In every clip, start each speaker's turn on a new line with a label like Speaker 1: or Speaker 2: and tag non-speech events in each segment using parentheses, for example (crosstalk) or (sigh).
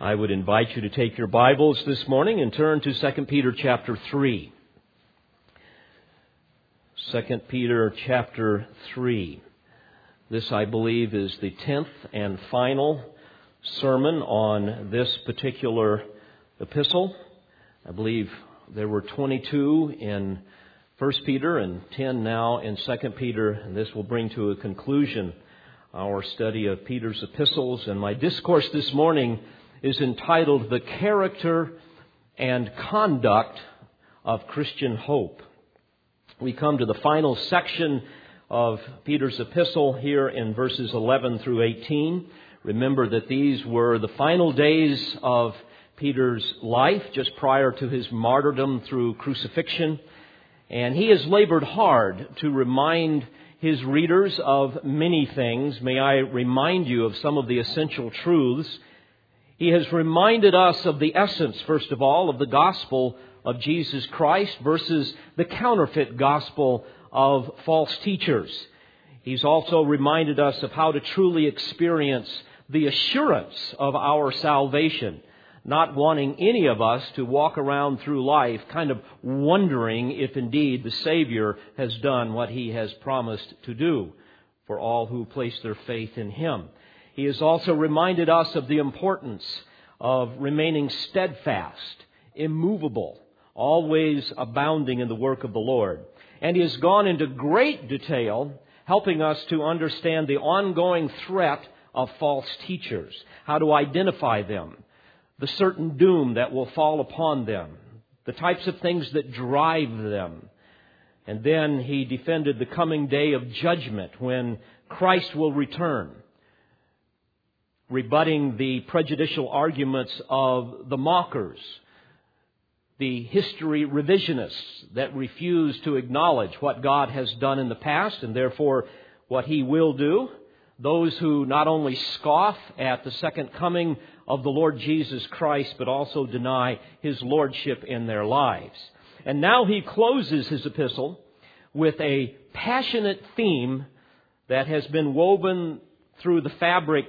Speaker 1: I would invite you to take your Bibles this morning and turn to 2 Peter chapter 3. 2 Peter chapter 3. This, I believe, is the tenth and final sermon on this particular epistle. I believe there were 22 in 1 Peter and 10 now in 2 Peter, and this will bring to a conclusion our study of Peter's epistles. And my discourse this morning is entitled The Character and Conduct of Christian Hope. We come to the final section of Peter's epistle here in verses 11 through 18. Remember that these were the final days of Peter's life just prior to his martyrdom through crucifixion. And he has labored hard to remind his readers of many things. May I remind you of some of the essential truths he has reminded us of the essence, first of all, of the gospel of Jesus Christ versus the counterfeit gospel of false teachers. He's also reminded us of how to truly experience the assurance of our salvation, not wanting any of us to walk around through life kind of wondering if indeed the Savior has done what he has promised to do for all who place their faith in him. He has also reminded us of the importance of remaining steadfast, immovable, always abounding in the work of the Lord. And he has gone into great detail helping us to understand the ongoing threat of false teachers, how to identify them, the certain doom that will fall upon them, the types of things that drive them. And then he defended the coming day of judgment when Christ will return rebutting the prejudicial arguments of the mockers, the history revisionists that refuse to acknowledge what God has done in the past and therefore what He will do, those who not only scoff at the second coming of the Lord Jesus Christ, but also deny His Lordship in their lives. And now he closes his epistle with a passionate theme that has been woven through the fabric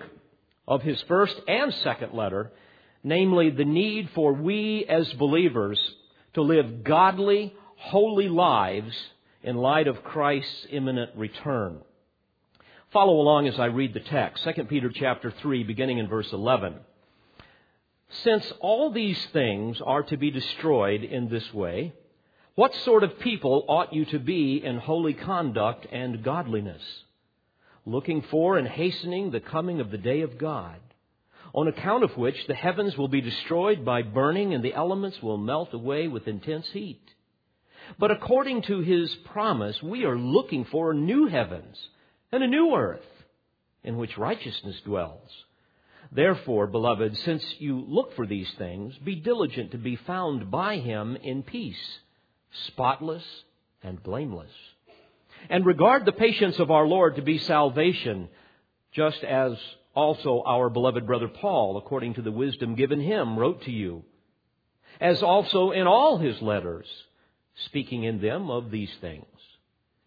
Speaker 1: of his first and second letter, namely the need for we as believers to live godly, holy lives in light of Christ's imminent return. Follow along as I read the text, 2 Peter chapter 3 beginning in verse 11. Since all these things are to be destroyed in this way, what sort of people ought you to be in holy conduct and godliness? Looking for and hastening the coming of the day of God, on account of which the heavens will be destroyed by burning and the elements will melt away with intense heat. But according to his promise, we are looking for new heavens and a new earth in which righteousness dwells. Therefore, beloved, since you look for these things, be diligent to be found by him in peace, spotless and blameless and regard the patience of our Lord to be salvation, just as also our beloved brother Paul, according to the wisdom given him, wrote to you, as also in all his letters, speaking in them of these things,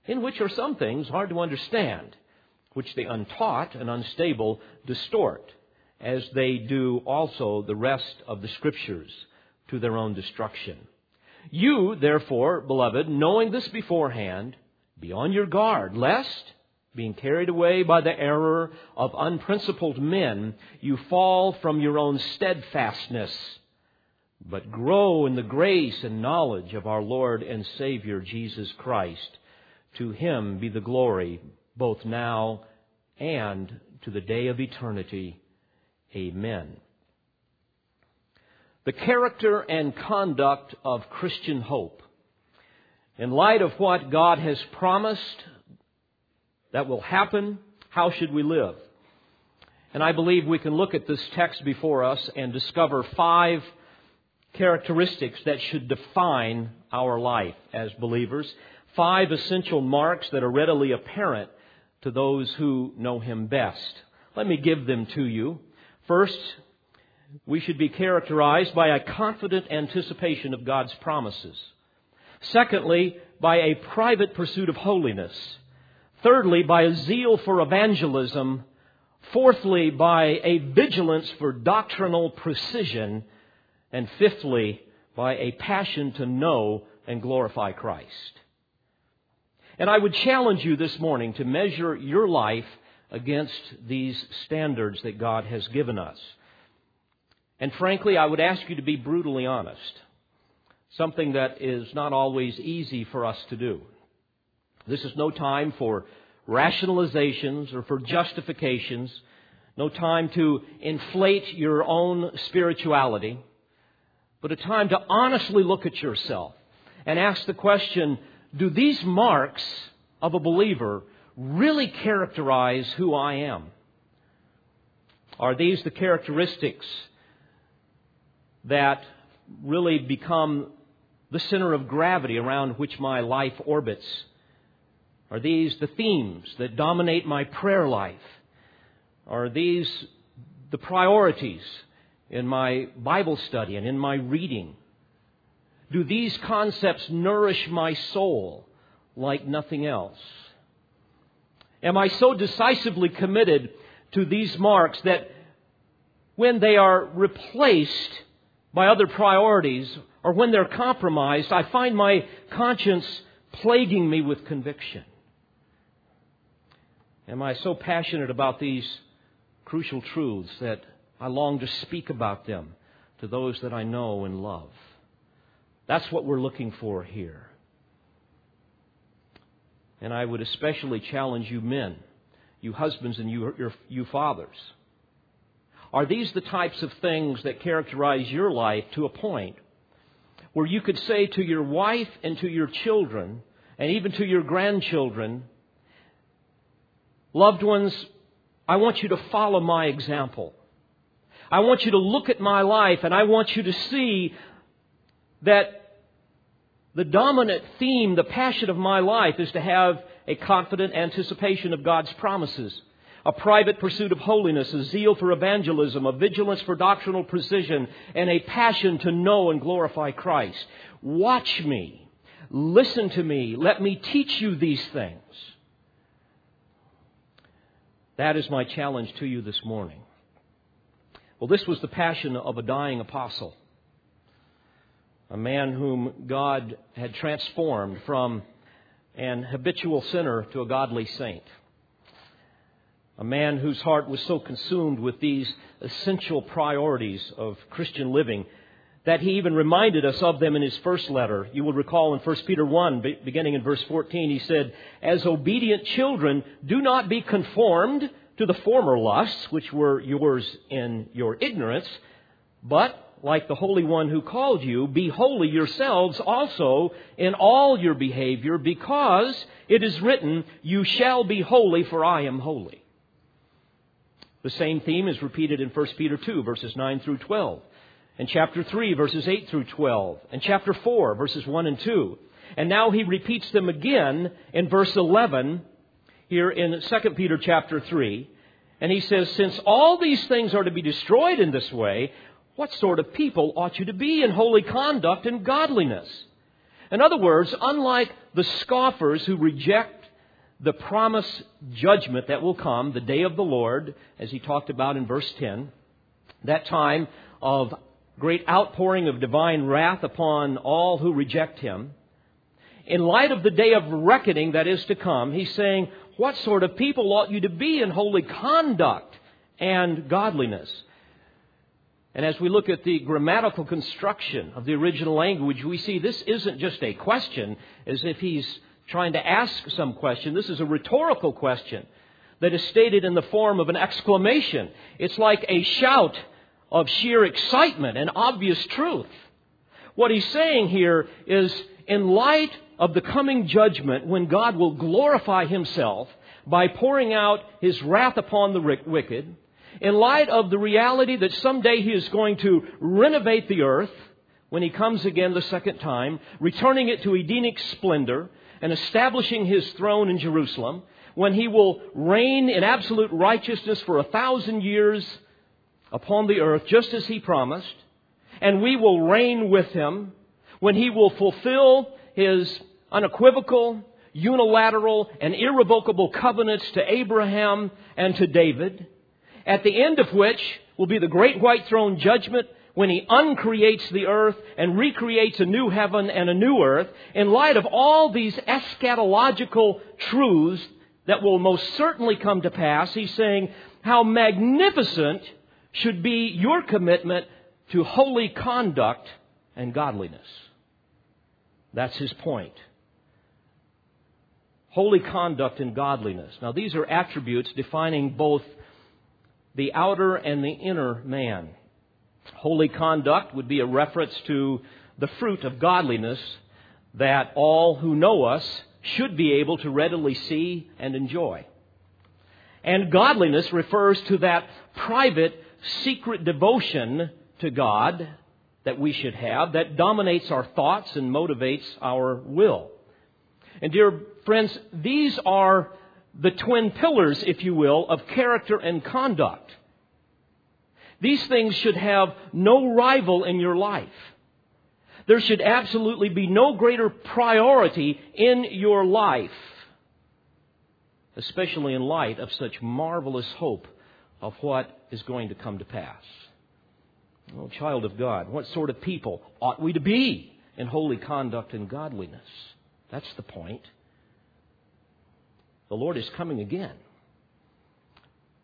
Speaker 1: in which are some things hard to understand, which the untaught and unstable distort, as they do also the rest of the Scriptures to their own destruction. You, therefore, beloved, knowing this beforehand, be on your guard, lest, being carried away by the error of unprincipled men, you fall from your own steadfastness, but grow in the grace and knowledge of our Lord and Savior Jesus Christ. To him be the glory both now and to the day of eternity. Amen. The character and conduct of Christian hope in light of what God has promised that will happen, how should we live? And I believe we can look at this text before us and discover five characteristics that should define our life as believers. Five essential marks that are readily apparent to those who know Him best. Let me give them to you. First, we should be characterized by a confident anticipation of God's promises. Secondly, by a private pursuit of holiness. Thirdly, by a zeal for evangelism. Fourthly, by a vigilance for doctrinal precision. And fifthly, by a passion to know and glorify Christ. And I would challenge you this morning to measure your life against these standards that God has given us. And frankly, I would ask you to be brutally honest, something that is not always easy for us to do. This is no time for rationalizations or for justifications, no time to inflate your own spirituality, but a time to honestly look at yourself and ask the question, do these marks of a believer really characterize who I am? Are these the characteristics that really become the center of gravity around which my life orbits? Are these the themes that dominate my prayer life? Are these the priorities in my Bible study and in my reading? Do these concepts nourish my soul like nothing else? Am I so decisively committed to these marks that when they are replaced by other priorities or when they're compromised, I find my conscience plaguing me with conviction? Am I so passionate about these crucial truths that I long to speak about them to those that I know and love? That's what we're looking for here. And I would especially challenge you men, you husbands and you, your, you fathers. Are these the types of things that characterize your life to a point where you could say to your wife and to your children, and even to your grandchildren, Loved ones, I want you to follow my example. I want you to look at my life and I want you to see that the dominant theme, the passion of my life is to have a confident anticipation of God's promises, a private pursuit of holiness, a zeal for evangelism, a vigilance for doctrinal precision, and a passion to know and glorify Christ. Watch me. Listen to me. Let me teach you these things. That is my challenge to you this morning. Well, this was the passion of a dying apostle a man whom God had transformed from an habitual sinner to a godly saint. A man whose heart was so consumed with these essential priorities of Christian living that he even reminded us of them in his first letter. You will recall in 1 Peter 1, beginning in verse 14, he said, As obedient children, do not be conformed to the former lusts, which were yours in your ignorance, but like the Holy One who called you, be holy yourselves also in all your behavior, because it is written, You shall be holy, for I am holy. The same theme is repeated in 1 Peter 2, verses 9 through 12, and chapter 3, verses 8 through 12, and chapter 4, verses 1 and 2. And now he repeats them again in verse 11 here in 2 Peter chapter 3. And he says, Since all these things are to be destroyed in this way, what sort of people ought you to be in holy conduct and godliness? In other words, unlike the scoffers who reject the promised judgment that will come, the day of the Lord, as he talked about in verse 10, that time of great outpouring of divine wrath upon all who reject him. In light of the day of reckoning that is to come, he's saying, What sort of people ought you to be in holy conduct and godliness? And as we look at the grammatical construction of the original language, we see this isn't just a question as if he's trying to ask some question. This is a rhetorical question that is stated in the form of an exclamation. It's like a shout of sheer excitement and obvious truth. What he's saying here is in light of the coming judgment when God will glorify himself by pouring out his wrath upon the wicked, in light of the reality that someday he is going to renovate the earth when he comes again the second time, returning it to Edenic splendor and establishing his throne in Jerusalem, when he will reign in absolute righteousness for a thousand years upon the earth, just as he promised, and we will reign with him, when he will fulfill his unequivocal, unilateral, and irrevocable covenants to Abraham and to David, at the end of which will be the great white throne judgment when he uncreates the earth and recreates a new heaven and a new earth, in light of all these eschatological truths that will most certainly come to pass, he's saying, how magnificent should be your commitment to holy conduct and godliness. That's his point. Holy conduct and godliness. Now, these are attributes defining both the outer and the inner man. Holy conduct would be a reference to the fruit of godliness that all who know us should be able to readily see and enjoy. And godliness refers to that private, secret devotion to God that we should have that dominates our thoughts and motivates our will. And dear friends, these are the twin pillars, if you will, of character and conduct. These things should have no rival in your life. There should absolutely be no greater priority in your life, especially in light of such marvelous hope of what is going to come to pass. Oh, child of God, what sort of people ought we to be in holy conduct and godliness? That's the point. The Lord is coming again.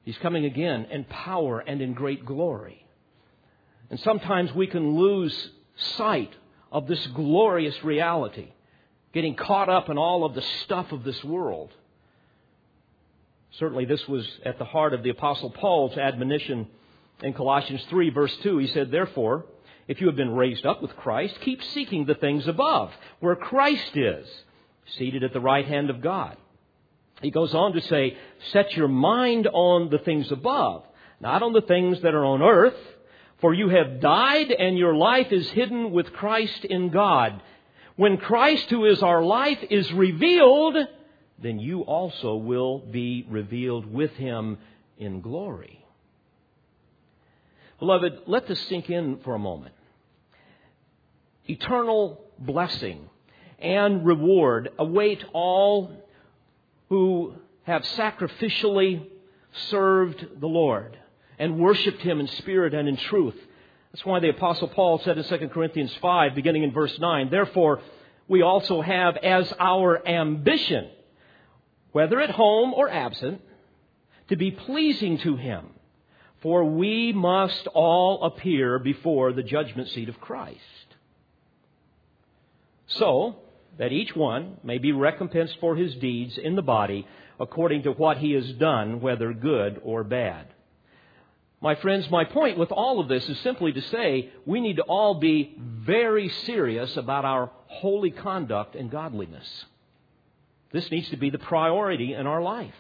Speaker 1: He's coming again in power and in great glory. And sometimes we can lose sight of this glorious reality, getting caught up in all of the stuff of this world. Certainly, this was at the heart of the Apostle Paul's admonition in Colossians 3, verse 2. He said, Therefore, if you have been raised up with Christ, keep seeking the things above, where Christ is, seated at the right hand of God. He goes on to say, set your mind on the things above, not on the things that are on earth, for you have died and your life is hidden with Christ in God. When Christ, who is our life, is revealed, then you also will be revealed with him in glory. Beloved, let this sink in for a moment. Eternal blessing and reward await all who have sacrificially served the Lord and worshiped Him in spirit and in truth. That's why the Apostle Paul said in 2 Corinthians 5, beginning in verse 9, Therefore, we also have as our ambition, whether at home or absent, to be pleasing to Him. For we must all appear before the judgment seat of Christ. So, that each one may be recompensed for his deeds in the body according to what he has done, whether good or bad. My friends, my point with all of this is simply to say we need to all be very serious about our holy conduct and godliness. This needs to be the priority in our life.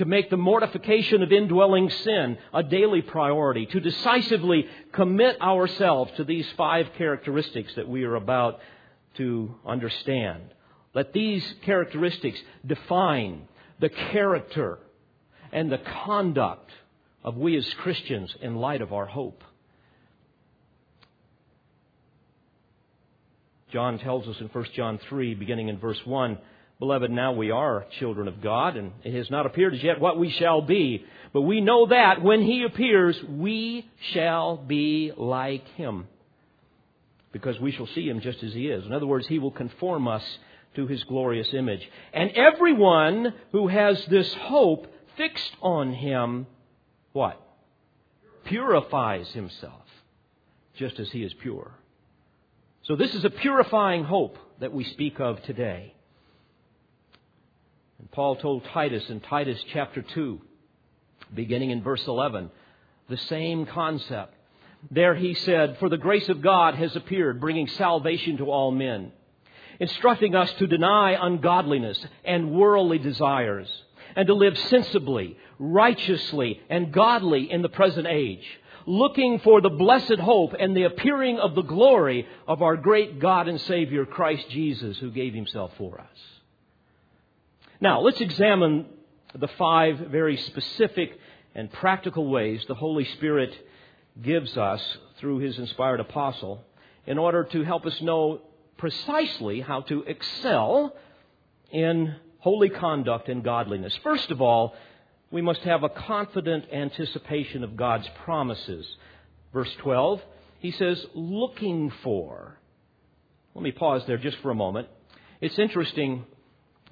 Speaker 1: To make the mortification of indwelling sin a daily priority, to decisively commit ourselves to these five characteristics that we are about to understand. Let these characteristics define the character and the conduct of we as Christians in light of our hope. John tells us in 1 John 3, beginning in verse 1, Beloved, now we are children of God, and it has not appeared as yet what we shall be. But we know that when He appears, we shall be like Him, because we shall see Him just as He is. In other words, He will conform us to His glorious image. And everyone who has this hope fixed on Him, what? Purifies himself, just as He is pure. So this is a purifying hope that we speak of today. And Paul told Titus in Titus chapter 2, beginning in verse 11, the same concept. There he said, For the grace of God has appeared, bringing salvation to all men, instructing us to deny ungodliness and worldly desires, and to live sensibly, righteously, and godly in the present age, looking for the blessed hope and the appearing of the glory of our great God and Savior, Christ Jesus, who gave himself for us. Now, let's examine the five very specific and practical ways the Holy Spirit gives us through his inspired apostle in order to help us know precisely how to excel in holy conduct and godliness. First of all, we must have a confident anticipation of God's promises. Verse 12, he says, looking for. Let me pause there just for a moment. It's interesting,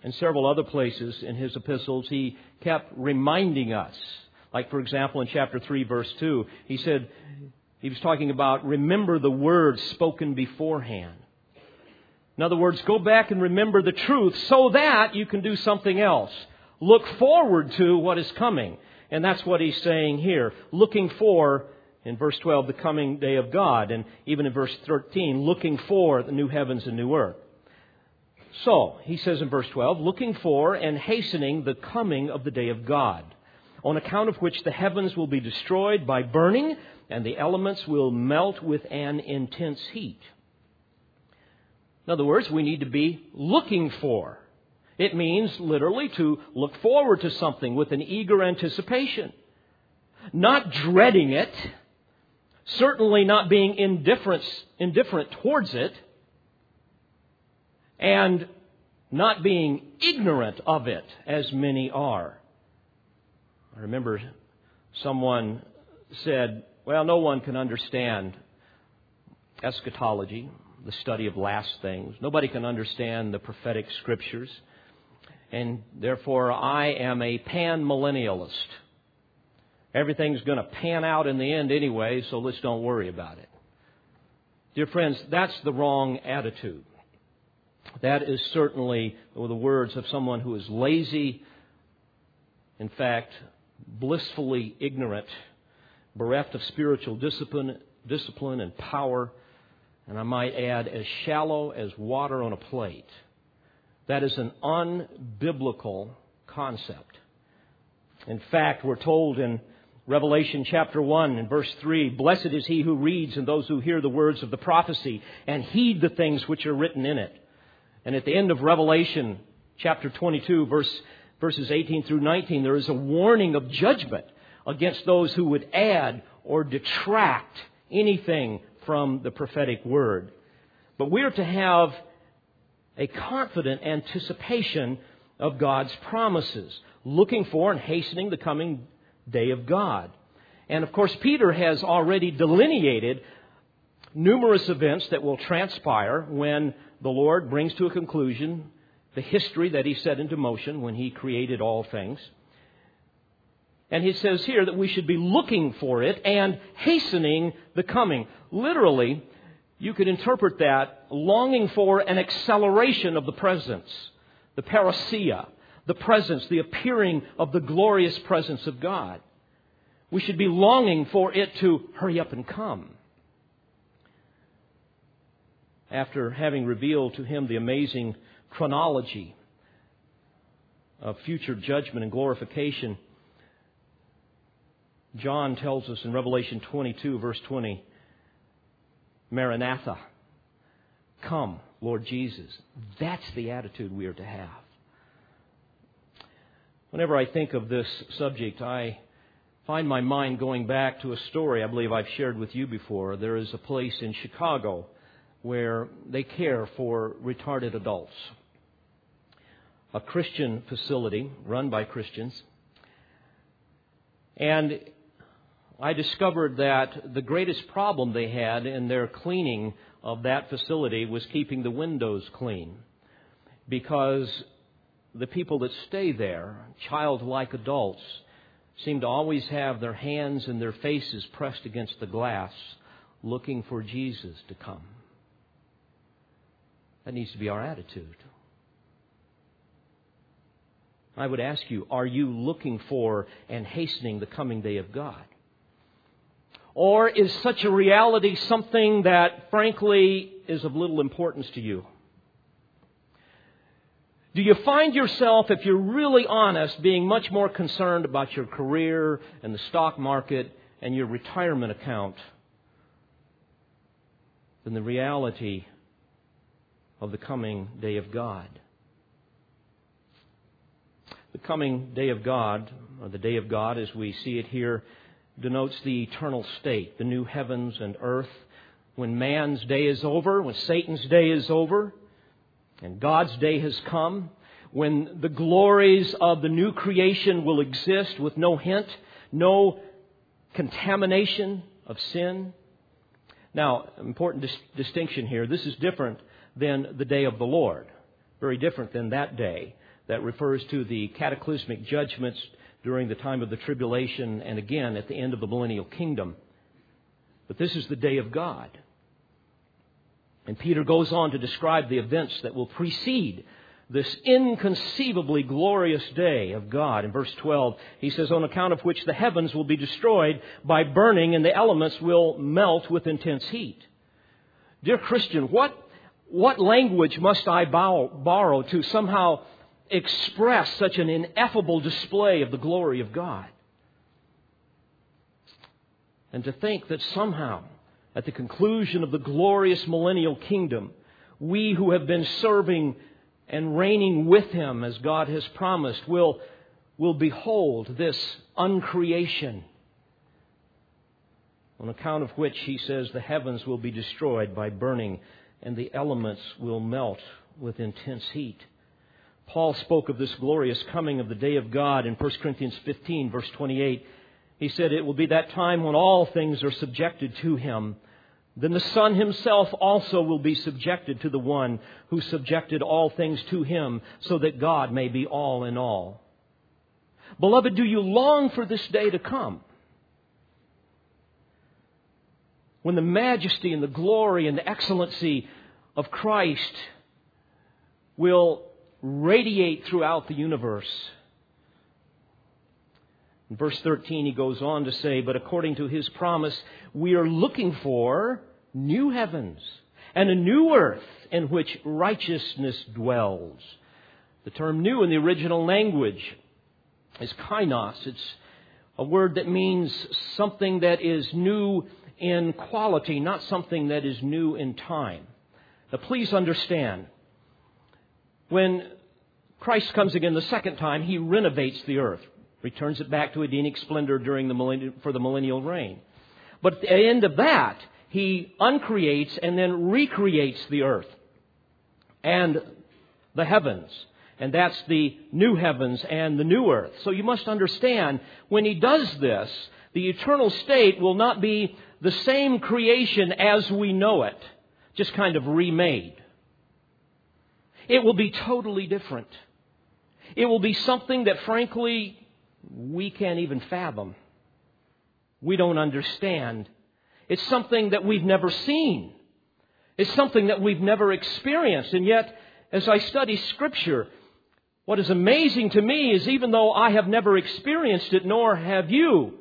Speaker 1: in several other places in his epistles, he kept reminding us. Like, for example, in chapter 3, verse 2, he said, he was talking about remember the words spoken beforehand. In other words, go back and remember the truth so that you can do something else. Look forward to what is coming. And that's what he's saying here. Looking for, in verse 12, the coming day of God. And even in verse 13, looking for the new heavens and new earth. So, he says in verse 12, looking for and hastening the coming of the day of God, on account of which the heavens will be destroyed by burning, and the elements will melt with an intense heat. In other words, we need to be looking for. It means literally to look forward to something with an eager anticipation. Not dreading it, certainly not being indifferent, indifferent towards it, and not being ignorant of it, as many are. I remember someone said, Well, no one can understand eschatology the study of last things. Nobody can understand the prophetic scriptures. And therefore, I am a pan millennialist. Everything's going to pan out in the end anyway, so let's don't worry about it. Dear friends, that's the wrong attitude. That is certainly the words of someone who is lazy, in fact, blissfully ignorant, bereft of spiritual discipline, discipline and power, and I might add, as shallow as water on a plate. That is an unbiblical concept. In fact, we're told in Revelation chapter 1 and verse 3 Blessed is he who reads and those who hear the words of the prophecy and heed the things which are written in it. And at the end of Revelation chapter 22, verse, verses 18 through 19, there is a warning of judgment against those who would add or detract anything from the prophetic word. But we are to have a confident anticipation of God's promises, looking for and hastening the coming day of God. And of course, Peter has already delineated numerous events that will transpire when the Lord brings to a conclusion the history that he set into motion when he created all things. And he says here that we should be looking for it and hastening the coming. Literally, you could interpret that longing for an acceleration of the presence, the parousia, the presence, the appearing of the glorious presence of God. We should be longing for it to hurry up and come. After having revealed to him the amazing chronology of future judgment and glorification, John tells us in Revelation 22, verse 20, Maranatha, come, Lord Jesus. That's the attitude we are to have. Whenever I think of this subject, I find my mind going back to a story I believe I've shared with you before. There is a place in Chicago where they care for retarded adults. A Christian facility run by Christians. And I discovered that the greatest problem they had in their cleaning of that facility was keeping the windows clean. Because the people that stay there, childlike adults, seem to always have their hands and their faces pressed against the glass, looking for Jesus to come. That needs to be our attitude. I would ask you, are you looking for and hastening the coming day of God? Or is such a reality something that, frankly, is of little importance to you? Do you find yourself, if you're really honest, being much more concerned about your career and the stock market and your retirement account than the reality of the coming day of God? The coming day of God, or the day of God as we see it here denotes the eternal state, the new heavens and earth. When man's day is over, when Satan's day is over, and God's day has come, when the glories of the new creation will exist with no hint, no contamination of sin. Now, important dis- distinction here. This is different than the day of the Lord. Very different than that day that refers to the cataclysmic judgments during the time of the tribulation and again at the end of the millennial kingdom. But this is the day of God. And Peter goes on to describe the events that will precede this inconceivably glorious day of God. In verse 12, he says, On account of which the heavens will be destroyed by burning and the elements will melt with intense heat. Dear Christian, what, what language must I borrow to somehow express such an ineffable display of the glory of God? And to think that somehow, at the conclusion of the glorious millennial kingdom, we who have been serving and reigning with him as God has promised will, will behold this uncreation on account of which he says the heavens will be destroyed by burning and the elements will melt with intense heat. Paul spoke of this glorious coming of the day of God in 1 Corinthians 15 verse 28. He said, It will be that time when all things are subjected to him then the Son himself also will be subjected to the one who subjected all things to him, so that God may be all in all. Beloved, do you long for this day to come? When the majesty and the glory and the excellency of Christ will radiate throughout the universe. In verse 13, he goes on to say, But according to his promise, we are looking for new heavens and a new earth in which righteousness dwells. The term new in the original language is kainos. It's a word that means something that is new in quality, not something that is new in time. Now, please understand, when Christ comes again the second time, he renovates the earth, returns it back to Edenic splendor during the for the millennial reign. But at the end of that, he uncreates and then recreates the earth and the heavens. And that's the new heavens and the new earth. So you must understand, when he does this, the eternal state will not be the same creation as we know it, just kind of remade. It will be totally different. It will be something that, frankly, we can't even fathom. We don't understand it's something that we've never seen. It's something that we've never experienced. And yet, as I study Scripture, what is amazing to me is even though I have never experienced it, nor have you,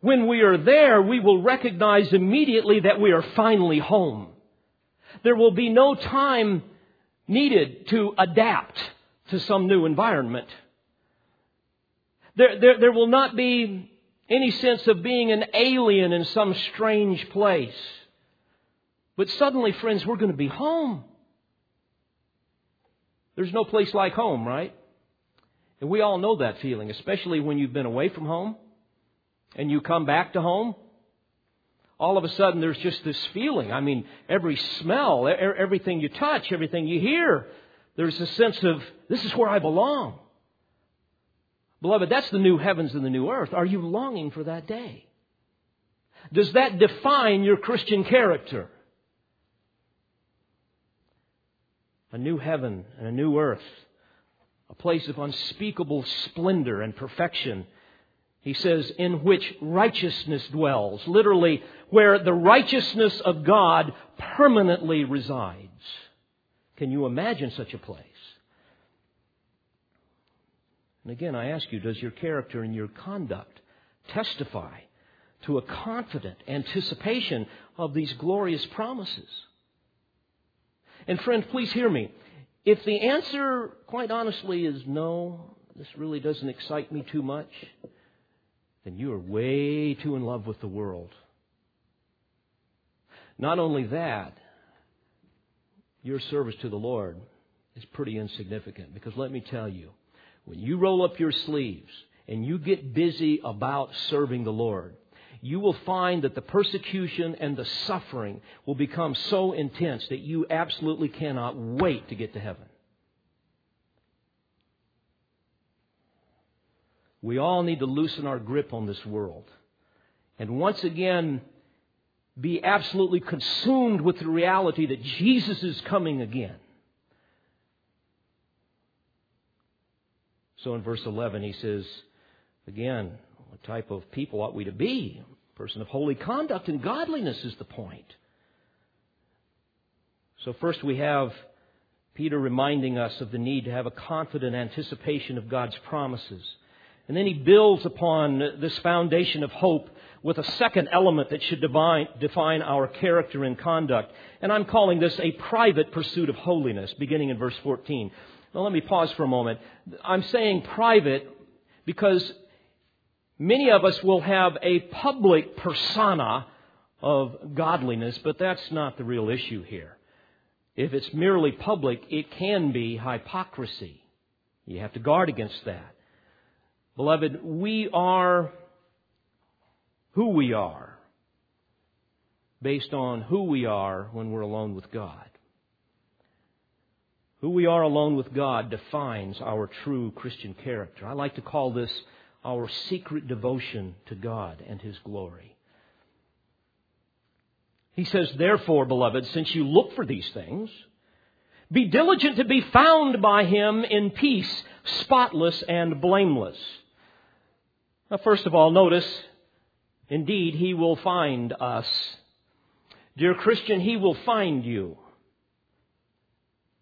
Speaker 1: when we are there, we will recognize immediately that we are finally home. There will be no time needed to adapt to some new environment. There, there, there will not be any sense of being an alien in some strange place. But suddenly, friends, we're going to be home. There's no place like home, right? And we all know that feeling, especially when you've been away from home and you come back to home. All of a sudden, there's just this feeling. I mean, every smell, everything you touch, everything you hear, there's a sense of, this is where I belong. Beloved, that's the new heavens and the new earth. Are you longing for that day? Does that define your Christian character? A new heaven and a new earth, a place of unspeakable splendor and perfection. He says, in which righteousness dwells. Literally, where the righteousness of God permanently resides. Can you imagine such a place? And again, I ask you, does your character and your conduct testify to a confident anticipation of these glorious promises? And friend, please hear me. If the answer, quite honestly, is no, this really doesn't excite me too much, then you are way too in love with the world. Not only that, your service to the Lord is pretty insignificant because let me tell you, when you roll up your sleeves and you get busy about serving the Lord, you will find that the persecution and the suffering will become so intense that you absolutely cannot wait to get to heaven. We all need to loosen our grip on this world. And once again, be absolutely consumed with the reality that Jesus is coming again. So in verse 11, he says, again, what type of people ought we to be? A person of holy conduct and godliness is the point. So first we have Peter reminding us of the need to have a confident anticipation of God's promises. And then he builds upon this foundation of hope with a second element that should define, define our character and conduct. And I'm calling this a private pursuit of holiness, beginning in verse 14. Now let me pause for a moment. I'm saying private because many of us will have a public persona of godliness, but that's not the real issue here. If it's merely public, it can be hypocrisy. You have to guard against that. Beloved, we are who we are based on who we are when we're alone with God. Who we are alone with God defines our true Christian character. I like to call this our secret devotion to God and His glory. He says, therefore, beloved, since you look for these things, be diligent to be found by Him in peace, spotless and blameless. Now, first of all, notice, indeed, He will find us. Dear Christian, He will find you.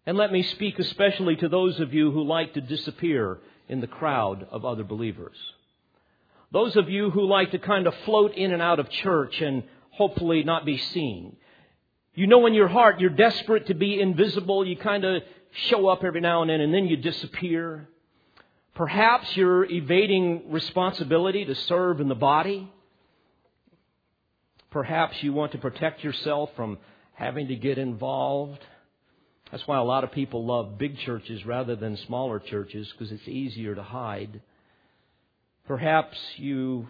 Speaker 1: And let me speak especially to those of you who like to disappear in the crowd of other believers. Those of you who like to kind of float in and out of church and hopefully not be seen. You know in your heart you're desperate to be invisible. You kind of show up every now and then and then you disappear. Perhaps you're evading responsibility to serve in the body. Perhaps you want to protect yourself from having to get involved. That's why a lot of people love big churches rather than smaller churches because it's easier to hide. Perhaps you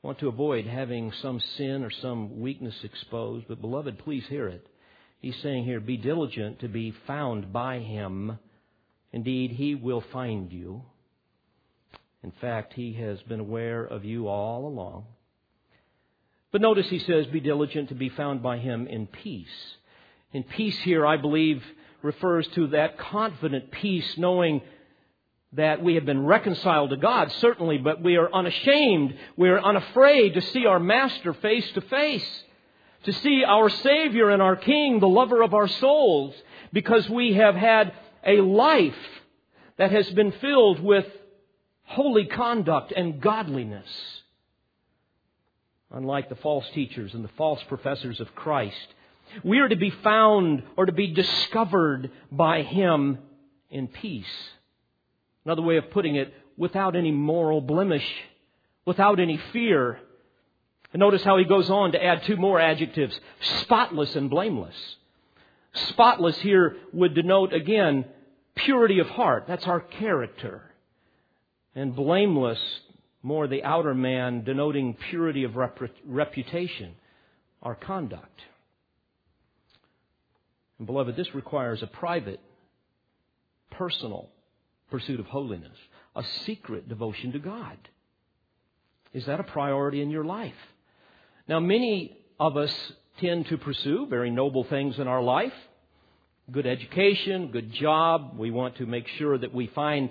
Speaker 1: want to avoid having some sin or some weakness exposed, but beloved, please hear it. He's saying here, be diligent to be found by him. Indeed, he will find you. In fact, he has been aware of you all along. But notice he says, be diligent to be found by him in peace. And peace here, I believe, refers to that confident peace, knowing that we have been reconciled to God, certainly, but we are unashamed, we are unafraid to see our Master face to face, to see our Savior and our King, the lover of our souls, because we have had a life that has been filled with holy conduct and godliness. Unlike the false teachers and the false professors of Christ, we are to be found or to be discovered by Him in peace. Another way of putting it, without any moral blemish, without any fear. And notice how he goes on to add two more adjectives spotless and blameless. Spotless here would denote, again, purity of heart. That's our character. And blameless, more the outer man, denoting purity of reputation, our conduct. And beloved, this requires a private, personal pursuit of holiness, a secret devotion to God. Is that a priority in your life? Now, many of us tend to pursue very noble things in our life good education, good job. We want to make sure that we find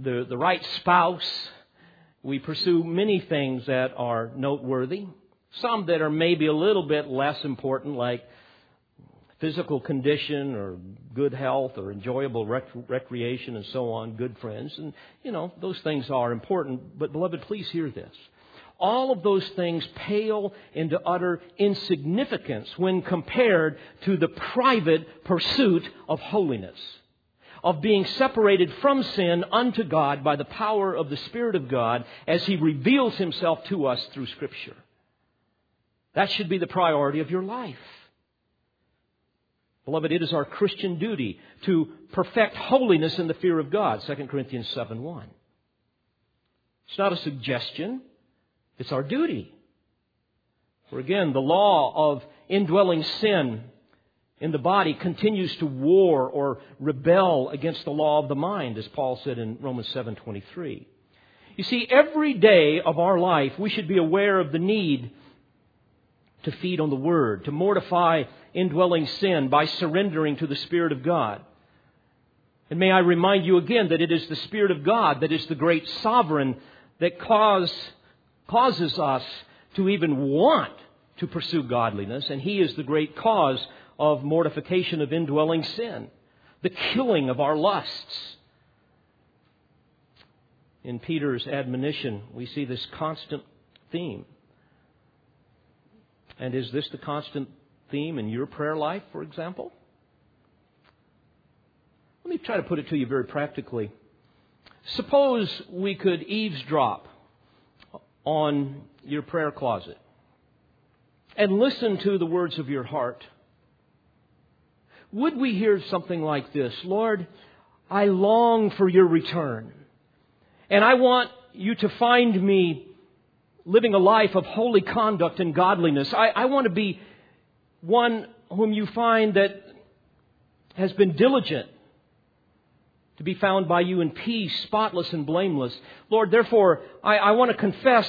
Speaker 1: the, the right spouse. We pursue many things that are noteworthy. Some that are maybe a little bit less important, like physical condition or good health or enjoyable rec- recreation and so on, good friends. And, you know, those things are important. But, beloved, please hear this. All of those things pale into utter insignificance when compared to the private pursuit of holiness, of being separated from sin unto God by the power of the Spirit of God as He reveals Himself to us through Scripture. That should be the priority of your life. Beloved, it is our Christian duty to perfect holiness in the fear of God, 2 Corinthians 7 1. It's not a suggestion, it's our duty. For again, the law of indwelling sin in the body continues to war or rebel against the law of the mind, as Paul said in Romans 7:23. You see, every day of our life, we should be aware of the need to feed on the Word, to mortify indwelling sin by surrendering to the Spirit of God. And may I remind you again that it is the Spirit of God that is the great sovereign that cause, causes us to even want to pursue godliness, and He is the great cause of mortification of indwelling sin, the killing of our lusts. In Peter's admonition, we see this constant theme. And is this the constant theme in your prayer life, for example? Let me try to put it to you very practically. Suppose we could eavesdrop on your prayer closet and listen to the words of your heart. Would we hear something like this? Lord, I long for your return. And I want you to find me living a life of holy conduct and godliness. I, I want to be one whom you find that has been diligent to be found by you in peace, spotless and blameless. Lord, therefore, I, I want to confess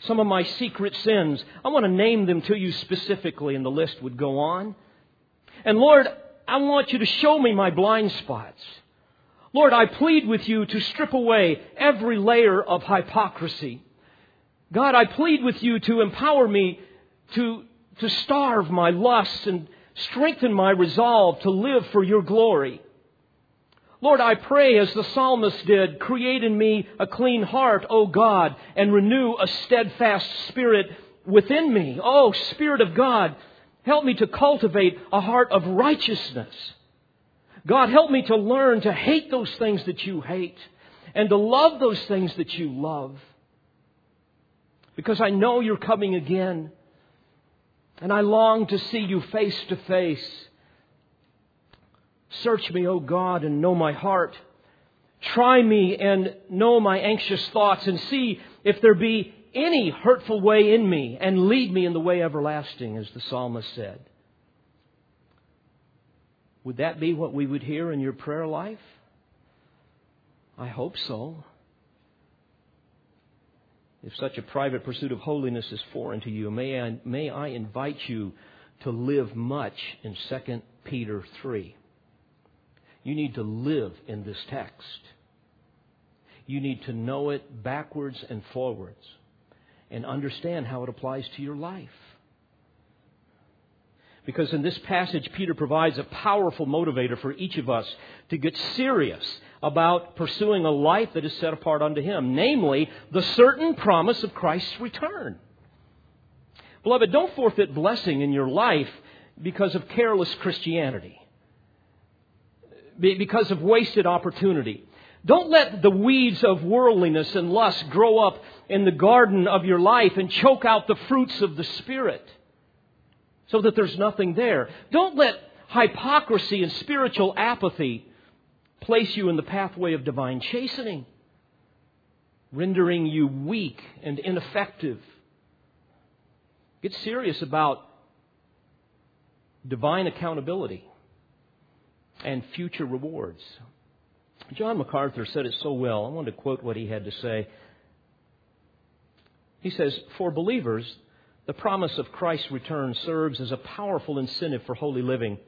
Speaker 1: some of my secret sins. I want to name them to you specifically, and the list would go on. And Lord, I want you to show me my blind spots. Lord, I plead with you to strip away every layer of hypocrisy. God, I plead with you to empower me to, to starve my lusts and strengthen my resolve to live for your glory. Lord, I pray as the psalmist did, create in me a clean heart, O God, and renew a steadfast spirit within me. Oh, Spirit of God, help me to cultivate a heart of righteousness. God, help me to learn to hate those things that you hate and to love those things that you love. Because I know you're coming again. And I long to see you face to face. Search me, O God, and know my heart. Try me and know my anxious thoughts and see if there be any hurtful way in me and lead me in the way everlasting, as the psalmist said. Would that be what we would hear in your prayer life? I hope so. If such a private pursuit of holiness is foreign to you, may I, may I invite you to live much in 2 Peter 3. You need to live in this text. You need to know it backwards and forwards and understand how it applies to your life. Because in this passage, Peter provides a powerful motivator for each of us to get serious about pursuing a life that is set apart unto Him, namely, the certain promise of Christ's return. Beloved, don't forfeit blessing in your life because of careless Christianity because of wasted opportunity. Don't let the weeds of worldliness and lust grow up in the garden of your life and choke out the fruits of the Spirit so that there's nothing there. Don't let hypocrisy and spiritual apathy place you in the pathway of divine chastening, rendering you weak and ineffective. Get serious about divine accountability and future rewards. John MacArthur said it so well. I want to quote what he had to say. He says, For believers, the promise of Christ's return serves as a powerful incentive for holy living.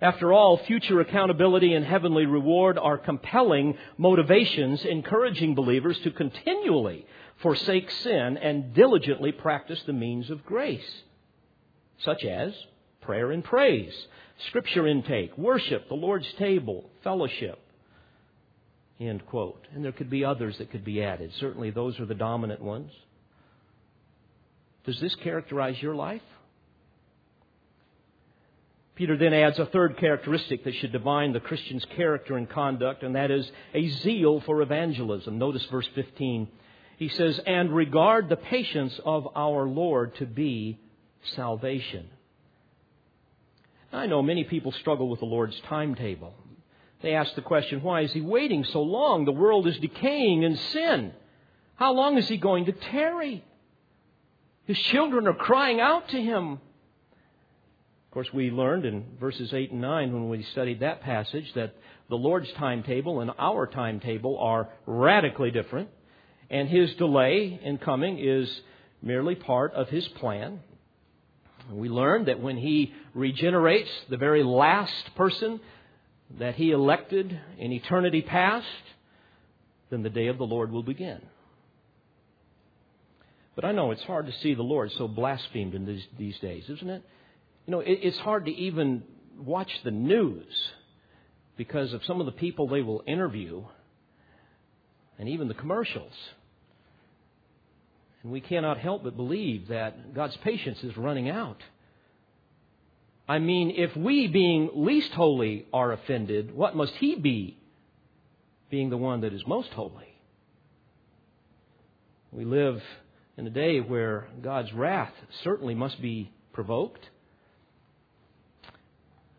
Speaker 1: After all, future accountability and heavenly reward are compelling motivations encouraging believers to continually forsake sin and diligently practice the means of grace, such as prayer and praise, scripture intake, worship, the Lord's table, fellowship. End quote. And there could be others that could be added. Certainly those are the dominant ones. Does this characterize your life? Peter then adds a third characteristic that should define the Christian's character and conduct, and that is a zeal for evangelism. Notice verse 15. He says, And regard the patience of our Lord to be salvation. I know many people struggle with the Lord's timetable. They ask the question, why is he waiting so long? The world is decaying in sin. How long is he going to tarry? His children are crying out to him. Of course, we learned in verses 8 and 9 when we studied that passage that the Lord's timetable and our timetable are radically different. And his delay in coming is merely part of his plan. We learn that when he regenerates the very last person that he elected in eternity past, then the day of the Lord will begin. But I know it's hard to see the Lord so blasphemed in these, these days, isn't it? You know, it, it's hard to even watch the news because of some of the people they will interview and even the commercials. And we cannot help but believe that God's patience is running out. I mean, if we, being least holy, are offended, what must He be, being the one that is most holy? We live in a day where God's wrath certainly must be provoked.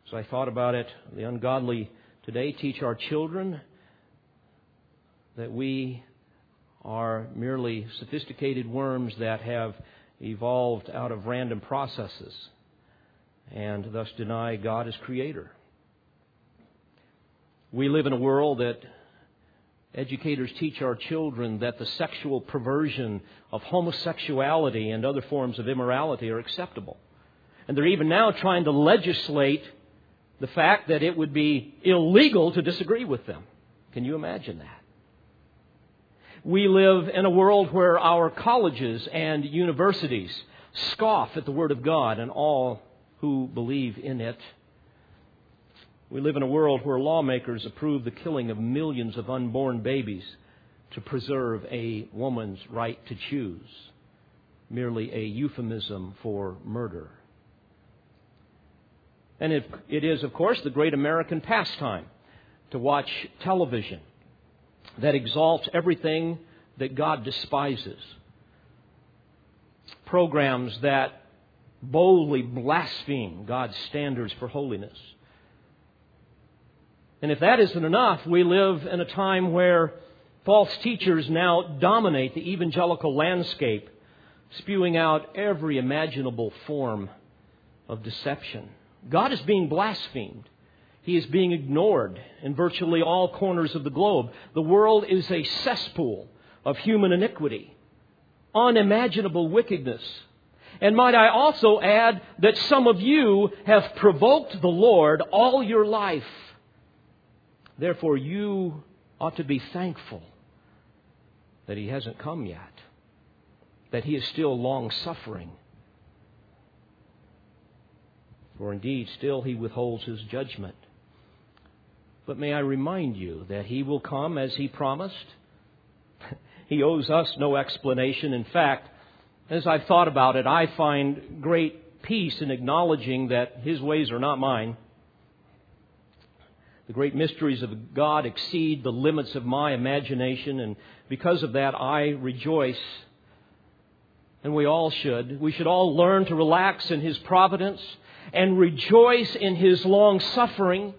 Speaker 1: As I thought about it, the ungodly today teach our children that we are merely sophisticated worms that have evolved out of random processes and thus deny God as creator. We live in a world that educators teach our children that the sexual perversion of homosexuality and other forms of immorality are acceptable. And they're even now trying to legislate the fact that it would be illegal to disagree with them. Can you imagine that? We live in a world where our colleges and universities scoff at the Word of God and all who believe in it. We live in a world where lawmakers approve the killing of millions of unborn babies to preserve a woman's right to choose, merely a euphemism for murder. And it, it is, of course, the great American pastime to watch television that exalts everything that God despises. Programs that boldly blaspheme God's standards for holiness. And if that isn't enough, we live in a time where false teachers now dominate the evangelical landscape, spewing out every imaginable form of deception. God is being blasphemed. He is being ignored in virtually all corners of the globe. The world is a cesspool of human iniquity, unimaginable wickedness. And might I also add that some of you have provoked the Lord all your life. Therefore, you ought to be thankful that He hasn't come yet, that He is still long suffering. For indeed, still He withholds His judgment. But may I remind you that He will come as He promised. (laughs) he owes us no explanation. In fact, as I've thought about it, I find great peace in acknowledging that His ways are not mine. The great mysteries of God exceed the limits of my imagination, and because of that, I rejoice. And we all should. We should all learn to relax in His providence and rejoice in His long suffering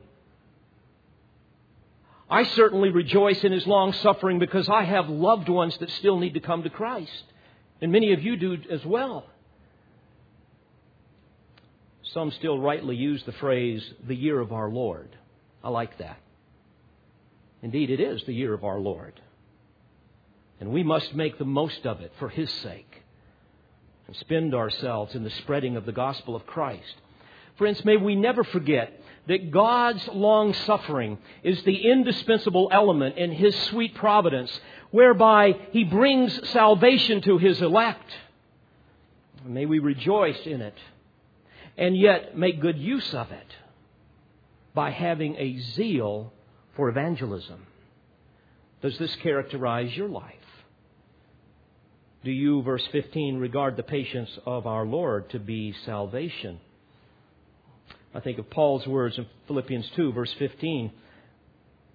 Speaker 1: I certainly rejoice in his long suffering because I have loved ones that still need to come to Christ. And many of you do as well. Some still rightly use the phrase, the year of our Lord. I like that. Indeed, it is the year of our Lord. And we must make the most of it for His sake and spend ourselves in the spreading of the gospel of Christ. Friends, may we never forget that God's long suffering is the indispensable element in His sweet providence, whereby He brings salvation to His elect. May we rejoice in it and yet make good use of it by having a zeal for evangelism. Does this characterize your life? Do you, verse 15, regard the patience of our Lord to be salvation? I think of Paul's words in Philippians 2, verse 15,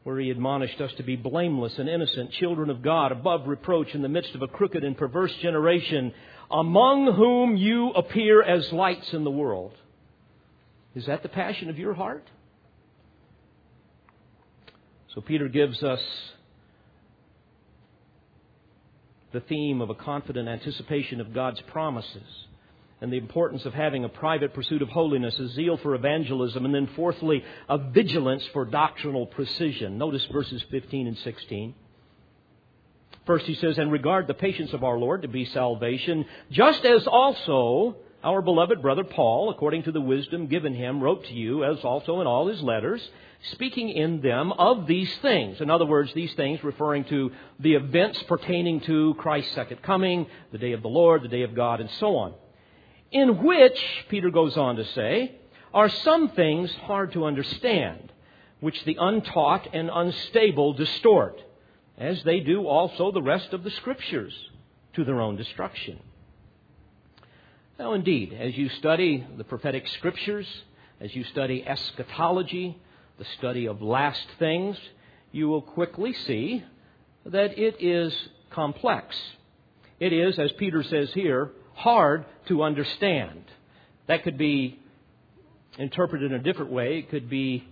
Speaker 1: where he admonished us to be blameless and innocent, children of God, above reproach in the midst of a crooked and perverse generation, among whom you appear as lights in the world. Is that the passion of your heart? So Peter gives us the theme of a confident anticipation of God's promises and the importance of having a private pursuit of holiness, a zeal for evangelism, and then fourthly, a vigilance for doctrinal precision. Notice verses 15 and 16. First, he says, and regard the patience of our Lord to be salvation, just as also our beloved brother Paul, according to the wisdom given him, wrote to you, as also in all his letters, speaking in them of these things. In other words, these things referring to the events pertaining to Christ's second coming, the day of the Lord, the day of God, and so on. In which, Peter goes on to say, are some things hard to understand, which the untaught and unstable distort as they do also the rest of the Scriptures, to their own destruction. Now, indeed, as you study the prophetic Scriptures, as you study eschatology, the study of last things, you will quickly see that it is complex. It is, as Peter says here, hard to understand. That could be interpreted in a different way. It could be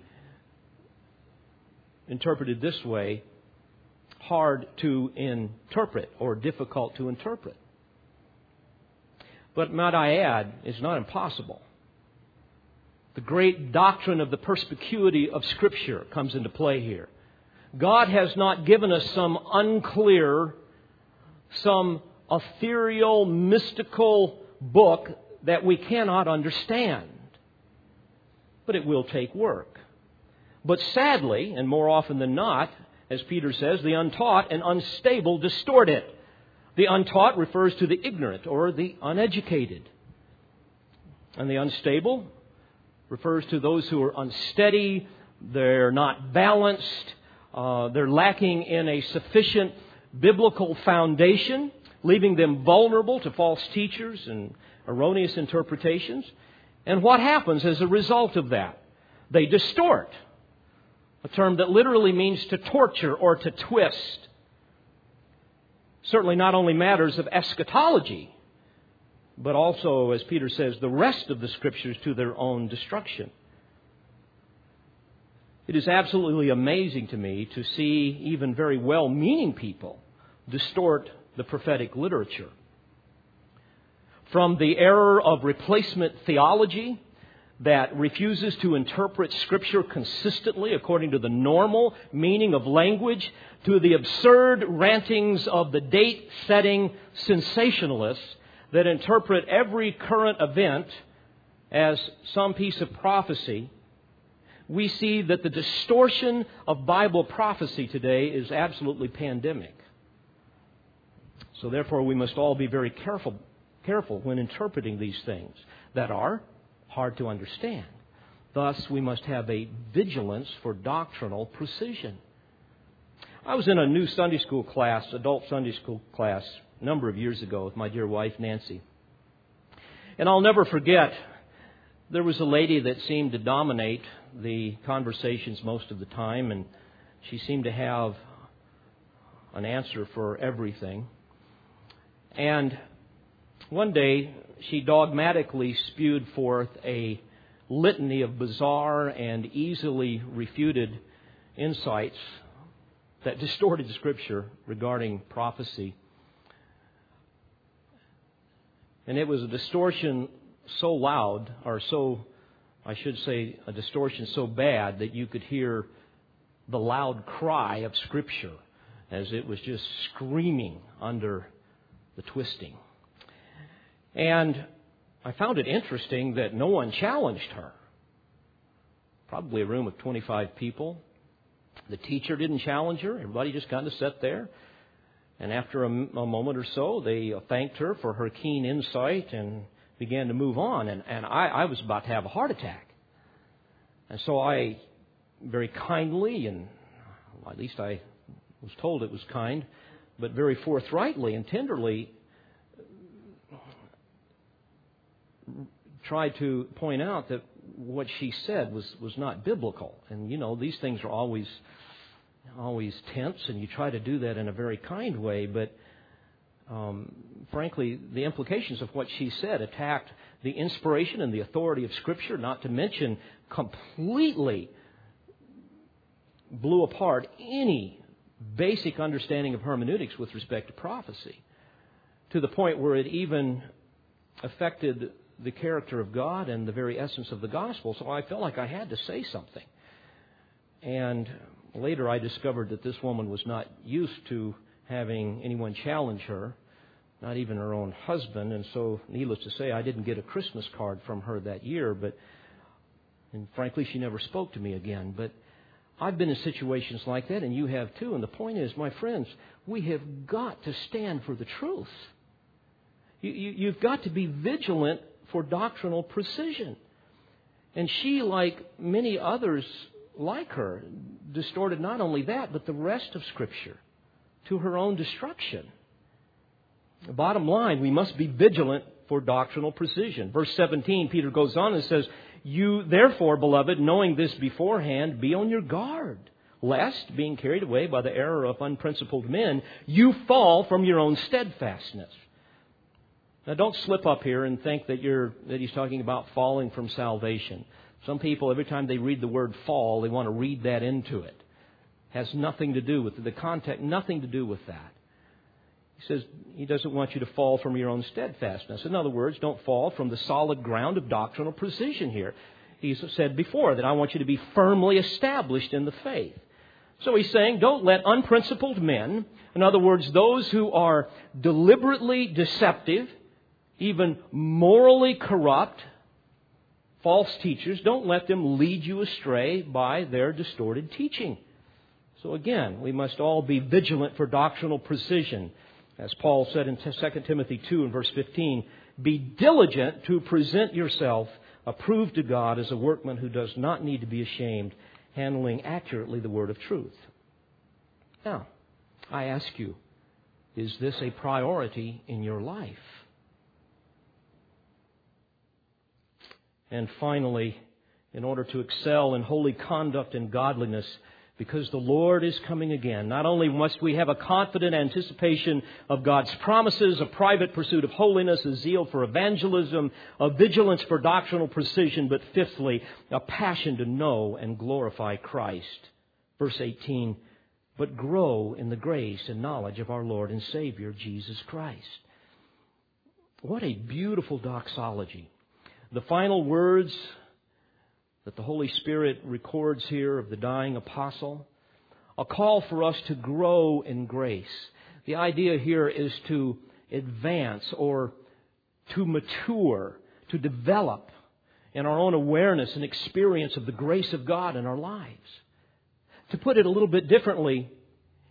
Speaker 1: interpreted this way hard to interpret or difficult to interpret. But might I add, it's not impossible. The great doctrine of the perspicuity of Scripture comes into play here. God has not given us some unclear, some ethereal, mystical book that we cannot understand. But it will take work. But sadly, and more often than not, as Peter says, the untaught and unstable distort it. The untaught refers to the ignorant or the uneducated. And the unstable refers to those who are unsteady, they're not balanced, uh, they're lacking in a sufficient biblical foundation, leaving them vulnerable to false teachers and erroneous interpretations. And what happens as a result of that? They distort a term that literally means to torture or to twist. Certainly not only matters of eschatology, but also, as Peter says, the rest of the scriptures to their own destruction. It is absolutely amazing to me to see even very well meaning people distort the prophetic literature. From the error of replacement theology that refuses to interpret Scripture consistently according to the normal meaning of language, to the absurd rantings of the date setting sensationalists that interpret every current event as some piece of prophecy, we see that the distortion of Bible prophecy today is absolutely pandemic. So therefore we must all be very careful careful when interpreting these things that are hard to understand. Thus, we must have a vigilance for doctrinal precision. I was in a new Sunday school class, adult Sunday school class, a number of years ago with my dear wife, Nancy. And I'll never forget, there was a lady that seemed to dominate the conversations most of the time, and she seemed to have an answer for everything. And one day, she dogmatically spewed forth a litany of bizarre and easily refuted insights that distorted Scripture regarding prophecy. And it was a distortion so loud, or so, I should say, a distortion so bad that you could hear the loud cry of Scripture as it was just screaming under the twisting. And I found it interesting that no one challenged her. Probably a room of 25 people. The teacher didn't challenge her. Everybody just kind of sat there. And after a, a moment or so, they thanked her for her keen insight and began to move on. And, and I, I was about to have a heart attack. And so I very kindly, and at least I was told it was kind, but very forthrightly and tenderly tried to point out that what she said was, was not biblical. And, you know, these things are always, always tense, and you try to do that in a very kind way, but um, frankly, the implications of what she said attacked the inspiration and the authority of Scripture, not to mention completely blew apart any basic understanding of hermeneutics with respect to prophecy, to the point where it even affected the character of God and the very essence of the gospel. So I felt like I had to say something. And later I discovered that this woman was not used to having anyone challenge her, not even her own husband. And so, needless to say, I didn't get a Christmas card from her that year, but, and frankly, she never spoke to me again. But I've been in situations like that, and you have too. And the point is, my friends, we have got to stand for the truth. You, you, you've got to be vigilant for doctrinal precision. And she, like many others like her, distorted not only that, but the rest of Scripture to her own destruction. Bottom line, we must be vigilant for doctrinal precision. Verse 17, Peter goes on and says, You therefore, beloved, knowing this beforehand, be on your guard, lest, being carried away by the error of unprincipled men, you fall from your own steadfastness. Now don't slip up here and think that you're that he's talking about falling from salvation. Some people every time they read the word fall, they want to read that into it. it Has nothing to do with the context, nothing to do with that. He says he doesn't want you to fall from your own steadfastness. In other words, don't fall from the solid ground of doctrinal precision here. He's said before that I want you to be firmly established in the faith. So he's saying, don't let unprincipled men, in other words, those who are deliberately deceptive, even morally corrupt, false teachers, don't let them lead you astray by their distorted teaching. So again, we must all be vigilant for doctrinal precision. As Paul said in 2 Timothy 2 and verse 15, be diligent to present yourself approved to God as a workman who does not need to be ashamed, handling accurately the word of truth. Now, I ask you, is this a priority in your life? And finally, in order to excel in holy conduct and godliness, because the Lord is coming again. Not only must we have a confident anticipation of God's promises, a private pursuit of holiness, a zeal for evangelism, a vigilance for doctrinal precision, but fifthly, a passion to know and glorify Christ. Verse 18, but grow in the grace and knowledge of our Lord and Savior, Jesus Christ. What a beautiful doxology the final words that the Holy Spirit records here of the dying apostle, a call for us to grow in grace. The idea here is to advance or to mature, to develop in our own awareness and experience of the grace of God in our lives. To put it a little bit differently,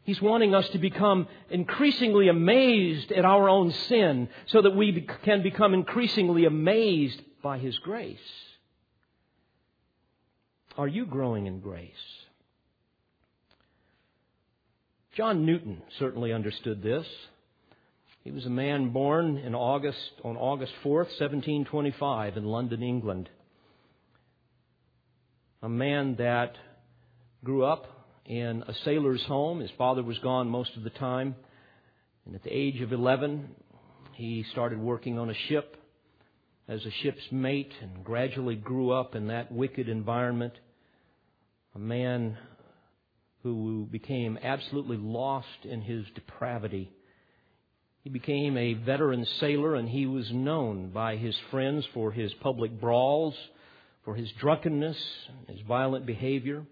Speaker 1: He's wanting us to become increasingly amazed at our own sin so that we can become increasingly amazed by His grace. Are you growing in grace? John Newton certainly understood this. He was a man born in August on August 4th, 1725 in London, England. A man that grew up in a sailor's home. His father was gone most of the time. And at the age of 11, he started working on a ship as a ship's mate and gradually grew up in that wicked environment. A man who became absolutely lost in his depravity. He became a veteran sailor and he was known by his friends for his public brawls, for his drunkenness, his violent behavior.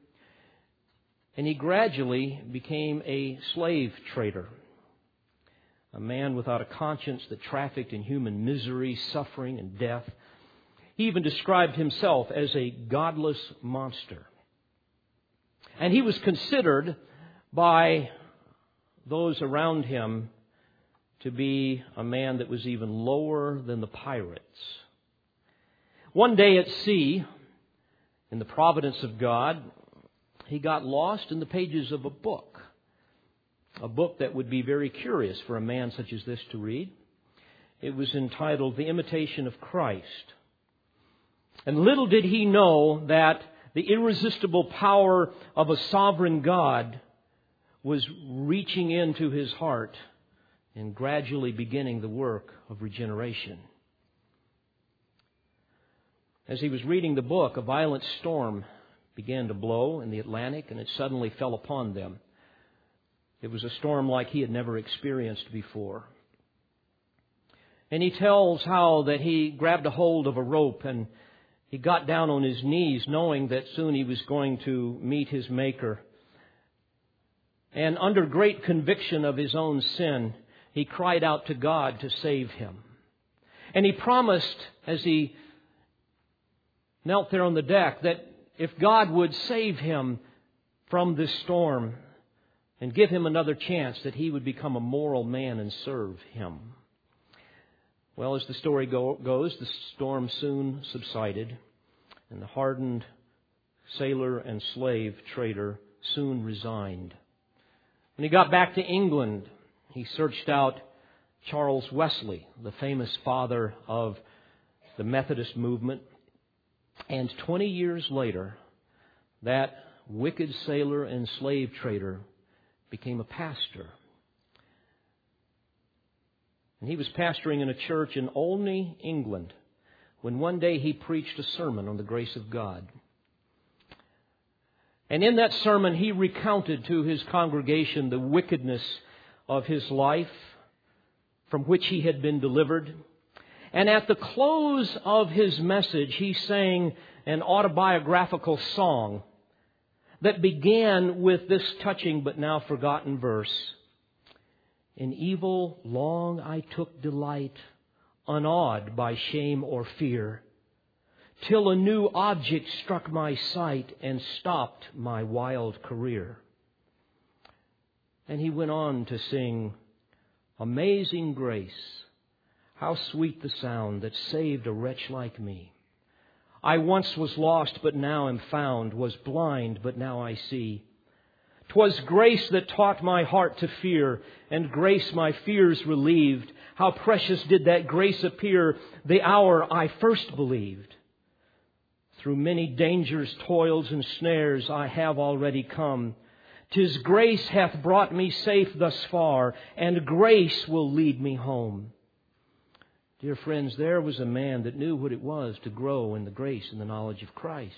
Speaker 1: And he gradually became a slave trader a man without a conscience that trafficked in human misery, suffering, and death. He even described himself as a godless monster. And he was considered by those around him to be a man that was even lower than the pirates. One day at sea, in the providence of God, he got lost in the pages of a book a book that would be very curious for a man such as this to read. It was entitled The Imitation of Christ. And little did he know that the irresistible power of a sovereign God was reaching into his heart and gradually beginning the work of regeneration. As he was reading the book, a violent storm began to blow in the Atlantic, and it suddenly fell upon them. It was a storm like he had never experienced before. And he tells how that he grabbed a hold of a rope and he got down on his knees knowing that soon he was going to meet his Maker. And under great conviction of his own sin, he cried out to God to save him. And he promised as he knelt there on the deck that if God would save him from this storm and give him another chance, that he would become a moral man and serve him. Well, as the story go, goes, the storm soon subsided, and the hardened sailor and slave trader soon resigned. When he got back to England, he searched out Charles Wesley, the famous father of the Methodist movement. And 20 years later, that wicked sailor and slave trader became a pastor. And he was pastoring in a church in Olney, England, when one day he preached a sermon on the grace of God. And in that sermon, he recounted to his congregation the wickedness of his life from which he had been delivered. And at the close of his message, he sang an autobiographical song that began with this touching but now forgotten verse. In evil long I took delight, unawed by shame or fear till a new object struck my sight and stopped my wild career. And he went on to sing, Amazing grace, how sweet the sound that saved a wretch like me. I once was lost, but now am found, was blind, but now I see. 'Twas grace that taught my heart to fear, and grace my fears relieved. How precious did that grace appear the hour I first believed. Through many dangers, toils, and snares I have already come. Tis grace hath brought me safe thus far, and grace will lead me home. Dear friends, there was a man that knew what it was to grow in the grace and the knowledge of Christ.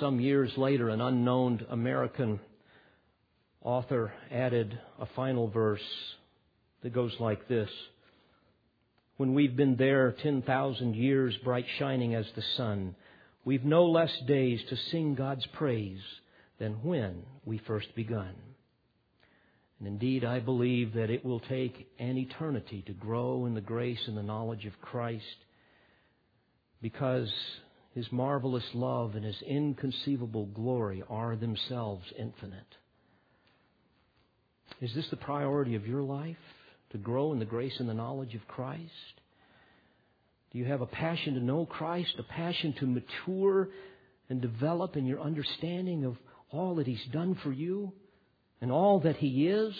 Speaker 1: Some years later, an unknown American author added a final verse that goes like this when we've been there 10,000 years, bright shining as the sun, we've no less days to sing God's praise than when we first begun. And indeed, I believe that it will take an eternity to grow in the grace and the knowledge of Christ because His marvelous love and His inconceivable glory are themselves infinite. Is this the priority of your life? to grow in the grace and the knowledge of Christ? Do you have a passion to know Christ, a passion to mature and develop in your understanding of all that He's done for you and all that He is?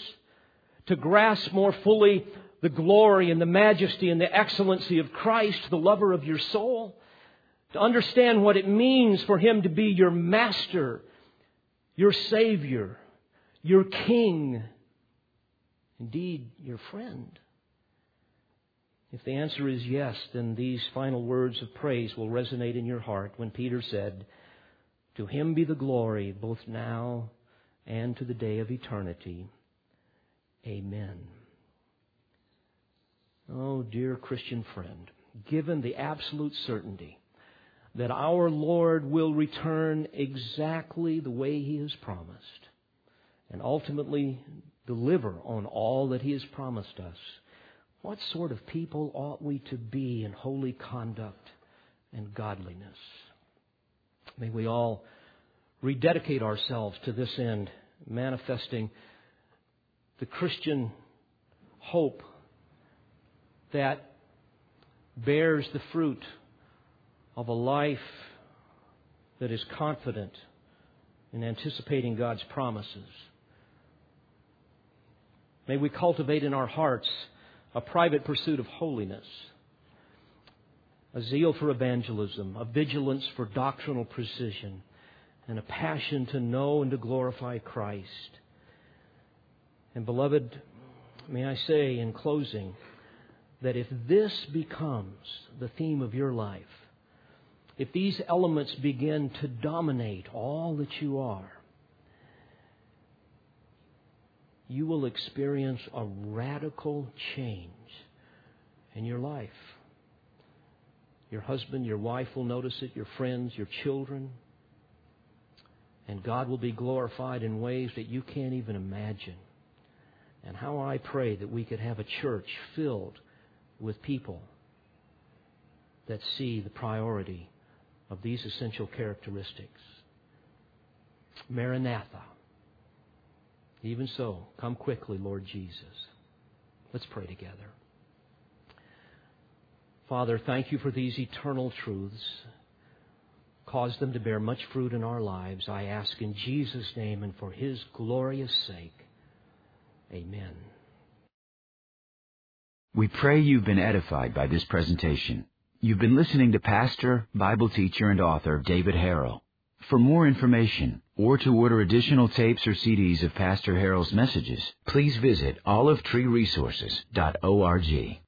Speaker 1: To grasp more fully the glory and the majesty and the excellency of Christ, the lover of your soul? To understand what it means for Him to be your master, your Savior, your King, indeed your friend? If the answer is yes, then these final words of praise will resonate in your heart when Peter said, To him be the glory both now and to the day of eternity. Amen. Oh, dear Christian friend, given the absolute certainty that our Lord will return exactly the way He has promised, and ultimately deliver on all that He has promised us, what sort of people ought we to be in holy conduct and godliness? May we all rededicate ourselves to this end, manifesting the Christian hope that bears the fruit of a life that is confident in anticipating God's promises. May we cultivate in our hearts a private pursuit of holiness, a zeal for evangelism, a vigilance for doctrinal precision, and a passion to know and to glorify Christ. And beloved, may I say in closing that if this becomes the theme of your life, if these elements begin to dominate all that you are, you will experience a radical change in your life. Your husband, your wife will notice it, your friends, your children. And God will be glorified in ways that you can't even imagine. And how I pray that we could have a church filled with people that see the priority of these essential characteristics. Maranatha. Even so, come quickly, Lord Jesus. Let's pray together. Father, thank you for these eternal truths. Cause them to bear much fruit in our lives. I ask in Jesus' name and for his glorious sake. Amen.
Speaker 2: We pray you've been edified by this presentation. You've been listening to pastor, Bible teacher, and author David Harrell. For more information or to order additional tapes or CDs of Pastor Harrell's messages, please visit olivetreeresources.org.